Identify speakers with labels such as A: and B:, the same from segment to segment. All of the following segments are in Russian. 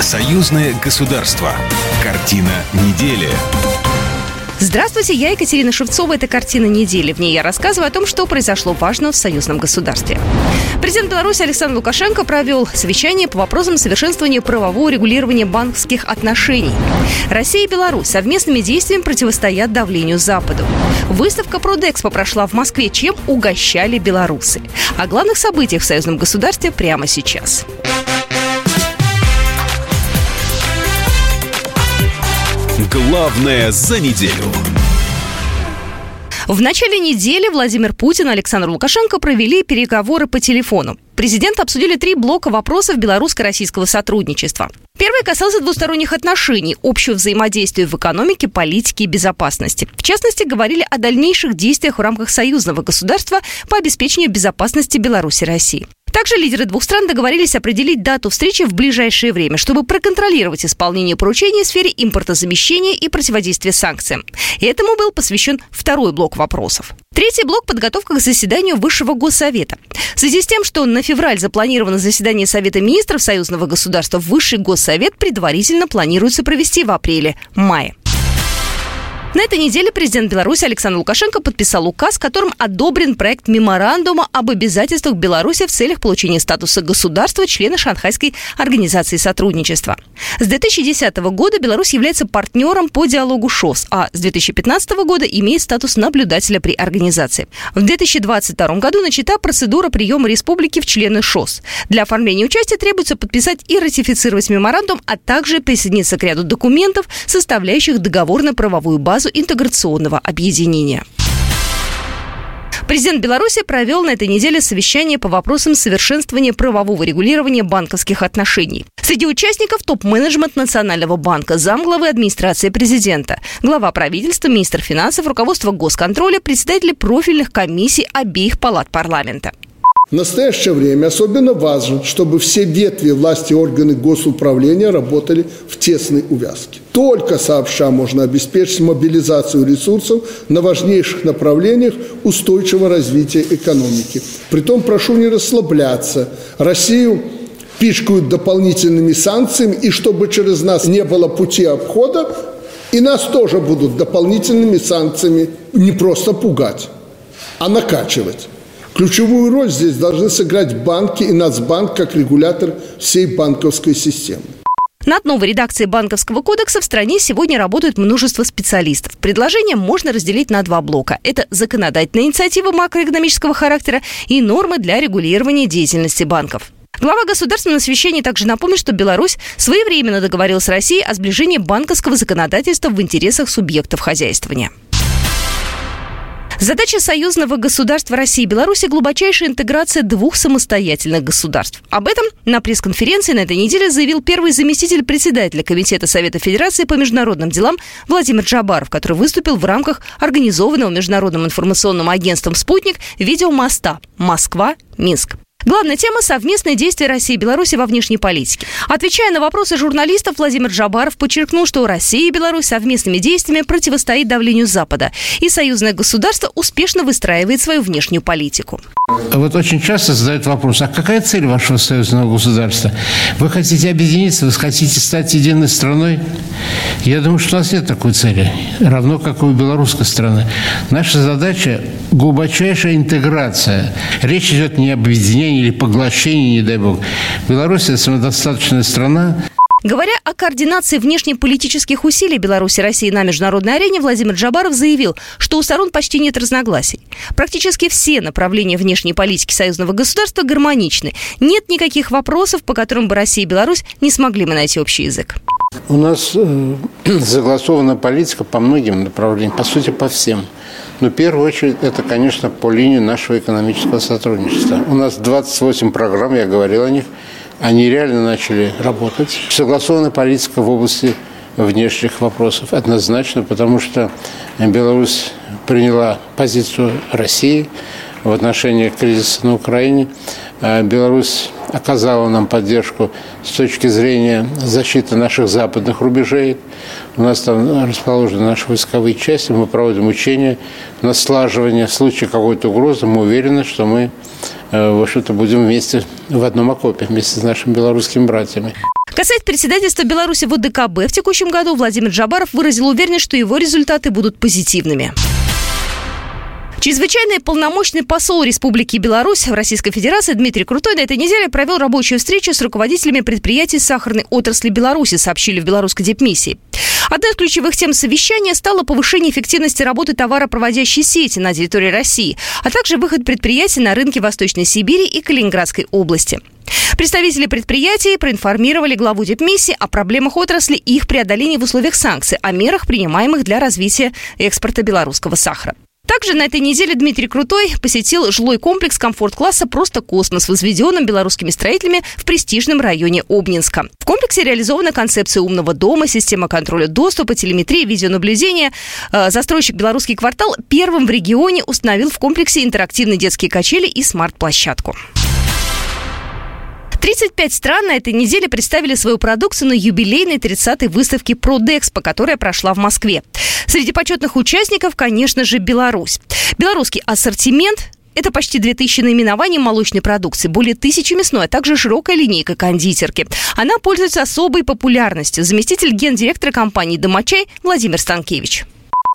A: Союзное государство. Картина недели.
B: Здравствуйте, я Екатерина Шевцова. Это «Картина недели». В ней я рассказываю о том, что произошло важного в союзном государстве. Президент Беларуси Александр Лукашенко провел совещание по вопросам совершенствования правового регулирования банковских отношений. Россия и Беларусь совместными действиями противостоят давлению Западу. Выставка «Продэкспо» прошла в Москве, чем угощали белорусы. О главных событиях в союзном государстве прямо сейчас.
A: Главное за неделю.
B: В начале недели Владимир Путин и Александр Лукашенко провели переговоры по телефону. Президенты обсудили три блока вопросов белорусско-российского сотрудничества. Первый касался двусторонних отношений, общего взаимодействия в экономике, политике и безопасности. В частности, говорили о дальнейших действиях в рамках союзного государства по обеспечению безопасности Беларуси и России. Также лидеры двух стран договорились определить дату встречи в ближайшее время, чтобы проконтролировать исполнение поручений в сфере импортозамещения и противодействия санкциям. Этому был посвящен второй блок вопросов. Третий блок – подготовка к заседанию Высшего Госсовета. В связи с тем, что на февраль запланировано заседание Совета министров союзного государства, Высший Госсовет предварительно планируется провести в апреле-мае. На этой неделе президент Беларуси Александр Лукашенко подписал указ, которым одобрен проект меморандума об обязательствах Беларуси в целях получения статуса государства члена Шанхайской организации сотрудничества. С 2010 года Беларусь является партнером по диалогу ШОС, а с 2015 года имеет статус наблюдателя при организации. В 2022 году начата процедура приема республики в члены ШОС. Для оформления участия требуется подписать и ратифицировать меморандум, а также присоединиться к ряду документов, составляющих договорно-правовую базу базу интеграционного объединения. Президент Беларуси провел на этой неделе совещание по вопросам совершенствования правового регулирования банковских отношений. Среди участников топ-менеджмент Национального банка, замглавы администрации президента, глава правительства, министр финансов, руководство госконтроля, председатели профильных комиссий обеих палат парламента.
C: В настоящее время особенно важно, чтобы все ветви власти органы госуправления работали в тесной увязке. Только сообща можно обеспечить мобилизацию ресурсов на важнейших направлениях устойчивого развития экономики. Притом прошу не расслабляться. Россию пичкают дополнительными санкциями, и чтобы через нас не было пути обхода, и нас тоже будут дополнительными санкциями не просто пугать, а накачивать. Ключевую роль здесь должны сыграть банки и Нацбанк как регулятор всей банковской системы.
B: Над новой редакцией Банковского кодекса в стране сегодня работает множество специалистов. Предложение можно разделить на два блока. Это законодательная инициатива макроэкономического характера и нормы для регулирования деятельности банков. Глава государства на совещании также напомнил, что Беларусь своевременно договорилась с Россией о сближении банковского законодательства в интересах субъектов хозяйствования. Задача союзного государства России и Беларуси – глубочайшая интеграция двух самостоятельных государств. Об этом на пресс-конференции на этой неделе заявил первый заместитель председателя Комитета Совета Федерации по международным делам Владимир Джабаров, который выступил в рамках организованного Международным информационным агентством «Спутник» видеомоста «Москва-Минск». Главная тема – совместные действия России и Беларуси во внешней политике. Отвечая на вопросы журналистов, Владимир Джабаров подчеркнул, что Россия и Беларусь совместными действиями противостоит давлению Запада, и союзное государство успешно выстраивает свою внешнюю политику.
D: Вот очень часто задают вопрос, а какая цель вашего союзного государства? Вы хотите объединиться, вы хотите стать единой страной? Я думаю, что у нас нет такой цели, равно как и у белорусской страны. Наша задача – глубочайшая интеграция. Речь идет не об объединении или поглощении, не дай бог. Беларусь – это самодостаточная страна.
B: Говоря о координации внешнеполитических усилий Беларуси и России на международной арене, Владимир Джабаров заявил, что у сторон почти нет разногласий. Практически все направления внешней политики союзного государства гармоничны. Нет никаких вопросов, по которым бы Россия и Беларусь не смогли бы найти общий язык.
D: У нас э, согласована политика по многим направлениям, по сути, по всем. Но в первую очередь это, конечно, по линии нашего экономического сотрудничества. У нас 28 программ, я говорил о них, они реально начали работать. Согласована политика в области внешних вопросов однозначно, потому что Беларусь приняла позицию России в отношении кризиса на Украине. А Беларусь оказала нам поддержку с точки зрения защиты наших западных рубежей. У нас там расположены наши войсковые части, мы проводим учения на слаживание. В случае какой-то угрозы мы уверены, что мы в общем-то, будем вместе в одном окопе, вместе с нашими белорусскими братьями.
B: Касаясь председательства Беларуси в ОДКБ в текущем году, Владимир Джабаров выразил уверенность, что его результаты будут позитивными. Чрезвычайный полномочный посол Республики Беларусь в Российской Федерации Дмитрий Крутой на этой неделе провел рабочую встречу с руководителями предприятий сахарной отрасли Беларуси, сообщили в белорусской депмиссии. Одной из ключевых тем совещания стало повышение эффективности работы товаропроводящей сети на территории России, а также выход предприятий на рынки Восточной Сибири и Калининградской области. Представители предприятий проинформировали главу депмиссии о проблемах отрасли и их преодолении в условиях санкций, о мерах, принимаемых для развития экспорта белорусского сахара. Также на этой неделе Дмитрий Крутой посетил жилой комплекс комфорт-класса «Просто космос», возведенным белорусскими строителями в престижном районе Обнинска. В комплексе реализована концепция умного дома, система контроля доступа, телеметрии, видеонаблюдения. Э, застройщик «Белорусский квартал» первым в регионе установил в комплексе интерактивные детские качели и смарт-площадку. 35 стран на этой неделе представили свою продукцию на юбилейной 30-й выставке Продэкспо, которая прошла в Москве. Среди почетных участников, конечно же, Беларусь. Белорусский ассортимент это почти 2000 наименований молочной продукции, более тысячи мясной, а также широкая линейка кондитерки. Она пользуется особой популярностью. Заместитель гендиректора компании «Домочай» Владимир Станкевич.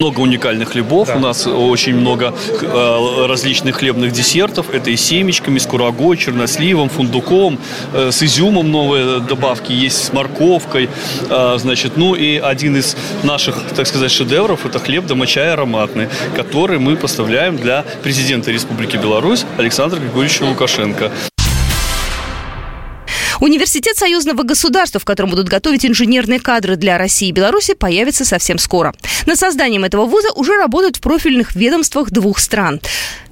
E: Много уникальных хлебов, да. у нас очень много э, различных хлебных десертов. Это и с семечками, с курагой, черносливом, фундуком, э, с изюмом новые добавки есть, с морковкой. Э, значит, ну и один из наших, так сказать, шедевров – это хлеб домочай ароматный, который мы поставляем для президента Республики Беларусь Александра Григорьевича Лукашенко.
B: Университет союзного государства, в котором будут готовить инженерные кадры для России и Беларуси, появится совсем скоро. Над созданием этого вуза уже работают в профильных ведомствах двух стран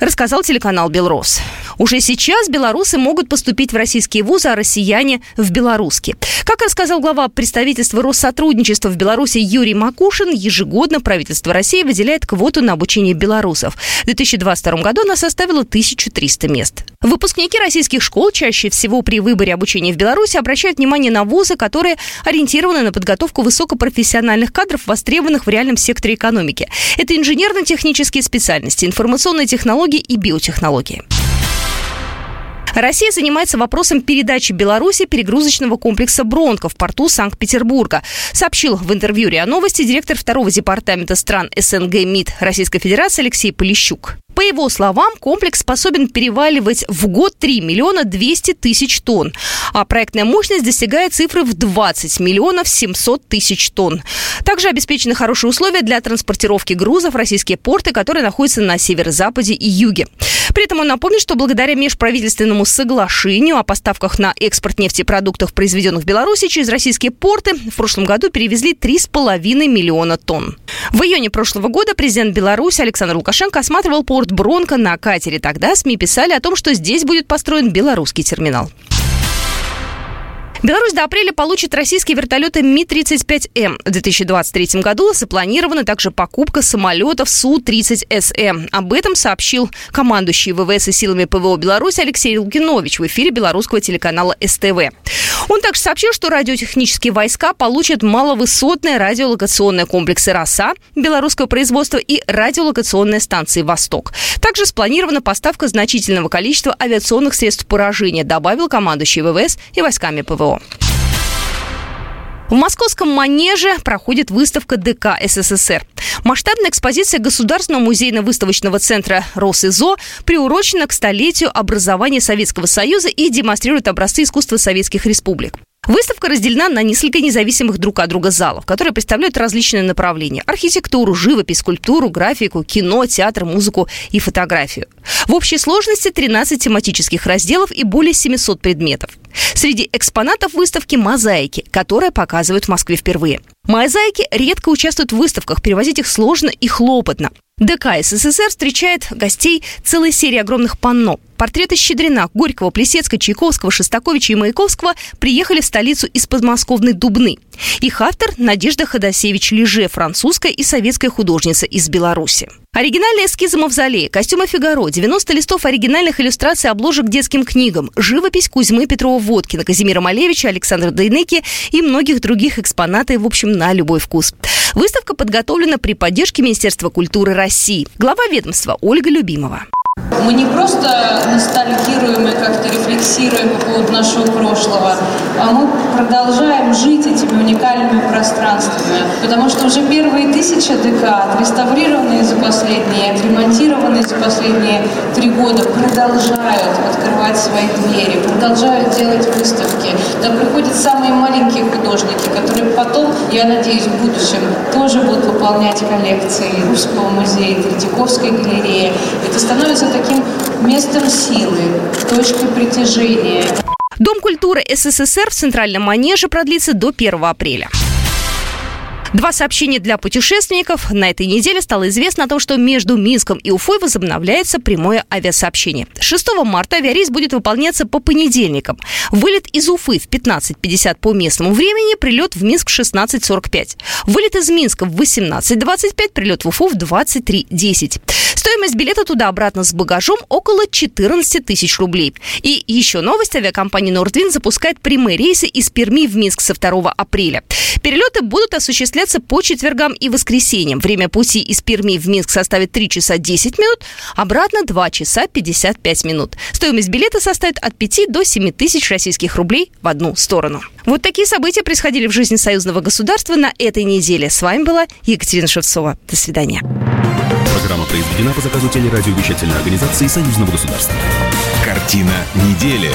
B: рассказал телеканал «Белрос». Уже сейчас белорусы могут поступить в российские вузы, а россияне – в белорусские. Как рассказал глава представительства Россотрудничества в Беларуси Юрий Макушин, ежегодно правительство России выделяет квоту на обучение белорусов. В 2022 году она составила 1300 мест. Выпускники российских школ чаще всего при выборе обучения в Беларуси обращают внимание на вузы, которые ориентированы на подготовку высокопрофессиональных кадров, востребованных в реальном секторе экономики. Это инженерно-технические специальности, информационные технологии, технологий и биотехнологии. Россия занимается вопросом передачи Беларуси перегрузочного комплекса «Бронко» в порту Санкт-Петербурга, сообщил в интервью РИА Новости директор второго департамента стран СНГ МИД Российской Федерации Алексей Полищук. По его словам, комплекс способен переваливать в год 3 миллиона 200 тысяч тонн, а проектная мощность достигает цифры в 20 миллионов 700 тысяч тонн. Также обеспечены хорошие условия для транспортировки грузов в российские порты, которые находятся на северо-западе и юге. При этом он напомнит, что благодаря межправительственному соглашению о поставках на экспорт нефтепродуктов, произведенных в Беларуси через российские порты, в прошлом году перевезли 3,5 миллиона тонн. В июне прошлого года президент Беларуси Александр Лукашенко осматривал порт Бронко на катере. Тогда СМИ писали о том, что здесь будет построен белорусский терминал. Беларусь до апреля получит российские вертолеты Ми-35М. В 2023 году запланирована также покупка самолетов Су-30СМ. Об этом сообщил командующий ВВС и силами ПВО Беларуси Алексей Лукинович в эфире белорусского телеканала СТВ. Он также сообщил, что радиотехнические войска получат маловысотные радиолокационные комплексы «Роса» белорусского производства и радиолокационные станции «Восток». Также спланирована поставка значительного количества авиационных средств поражения, добавил командующий ВВС и войсками ПВО. В московском манеже проходит выставка ДК СССР. Масштабная экспозиция Государственного музейно-выставочного центра РосИЗО приурочена к столетию образования Советского Союза и демонстрирует образцы искусства советских республик. Выставка разделена на несколько независимых друг от друга залов, которые представляют различные направления – архитектуру, живопись, скульптуру, графику, кино, театр, музыку и фотографию. В общей сложности 13 тематических разделов и более 700 предметов. Среди экспонатов выставки мозаики, которые показывают в Москве впервые. Мозаики редко участвуют в выставках, перевозить их сложно и хлопотно. ДК СССР встречает гостей целой серии огромных панно. Портреты Щедрина, Горького, Плесецкого, Чайковского, Шостаковича и Маяковского приехали в столицу из подмосковной Дубны. Их автор – Надежда Ходосевич Леже, французская и советская художница из Беларуси. Оригинальные эскизы мавзолея, костюмы Фигаро, 90 листов оригинальных иллюстраций обложек детским книгам, живопись Кузьмы Петрова-Водкина, Казимира Малевича, Александра Дейнеки и многих других экспонатов, в общем, на любой вкус. Выставка подготовлена при поддержке Министерства культуры России. Глава ведомства Ольга Любимова.
F: Мы не просто ностальгируем и как-то рефлексируем по поводу нашего прошлого, а мы продолжаем жить этими уникальными пространствами, потому что уже первые тысячи декад, реставрированные за последние, отремонтированные за последние три года, продолжают открывать свои двери, продолжают делать выставки. Там приходят самые маленькие художники, которые потом, я надеюсь, в будущем тоже будут выполнять коллекции Русского музея, Третьяковской галереи. Это становится таким местом силы, точкой притяжения.
B: Дом культуры СССР в Центральном Манеже продлится до 1 апреля. Два сообщения для путешественников. На этой неделе стало известно о том, что между Минском и Уфой возобновляется прямое авиасообщение. 6 марта авиарейс будет выполняться по понедельникам. Вылет из Уфы в 15.50 по местному времени, прилет в Минск в 16.45. Вылет из Минска в 18.25, прилет в Уфу в 23.10. Стоимость билета туда-обратно с багажом около 14 тысяч рублей. И еще новость. Авиакомпания Нордвин запускает прямые рейсы из Перми в Минск со 2 апреля. Перелеты будут осуществляться по четвергам и воскресеньям. Время пути из Перми в Минск составит 3 часа 10 минут, обратно 2 часа 55 минут. Стоимость билета составит от 5 до 7 тысяч российских рублей в одну сторону. Вот такие события происходили в жизни союзного государства на этой неделе. С вами была Екатерина Шевцова. До свидания.
A: Программа произведена по заказу телерадиовещательной организации Союзного государства. Картина недели.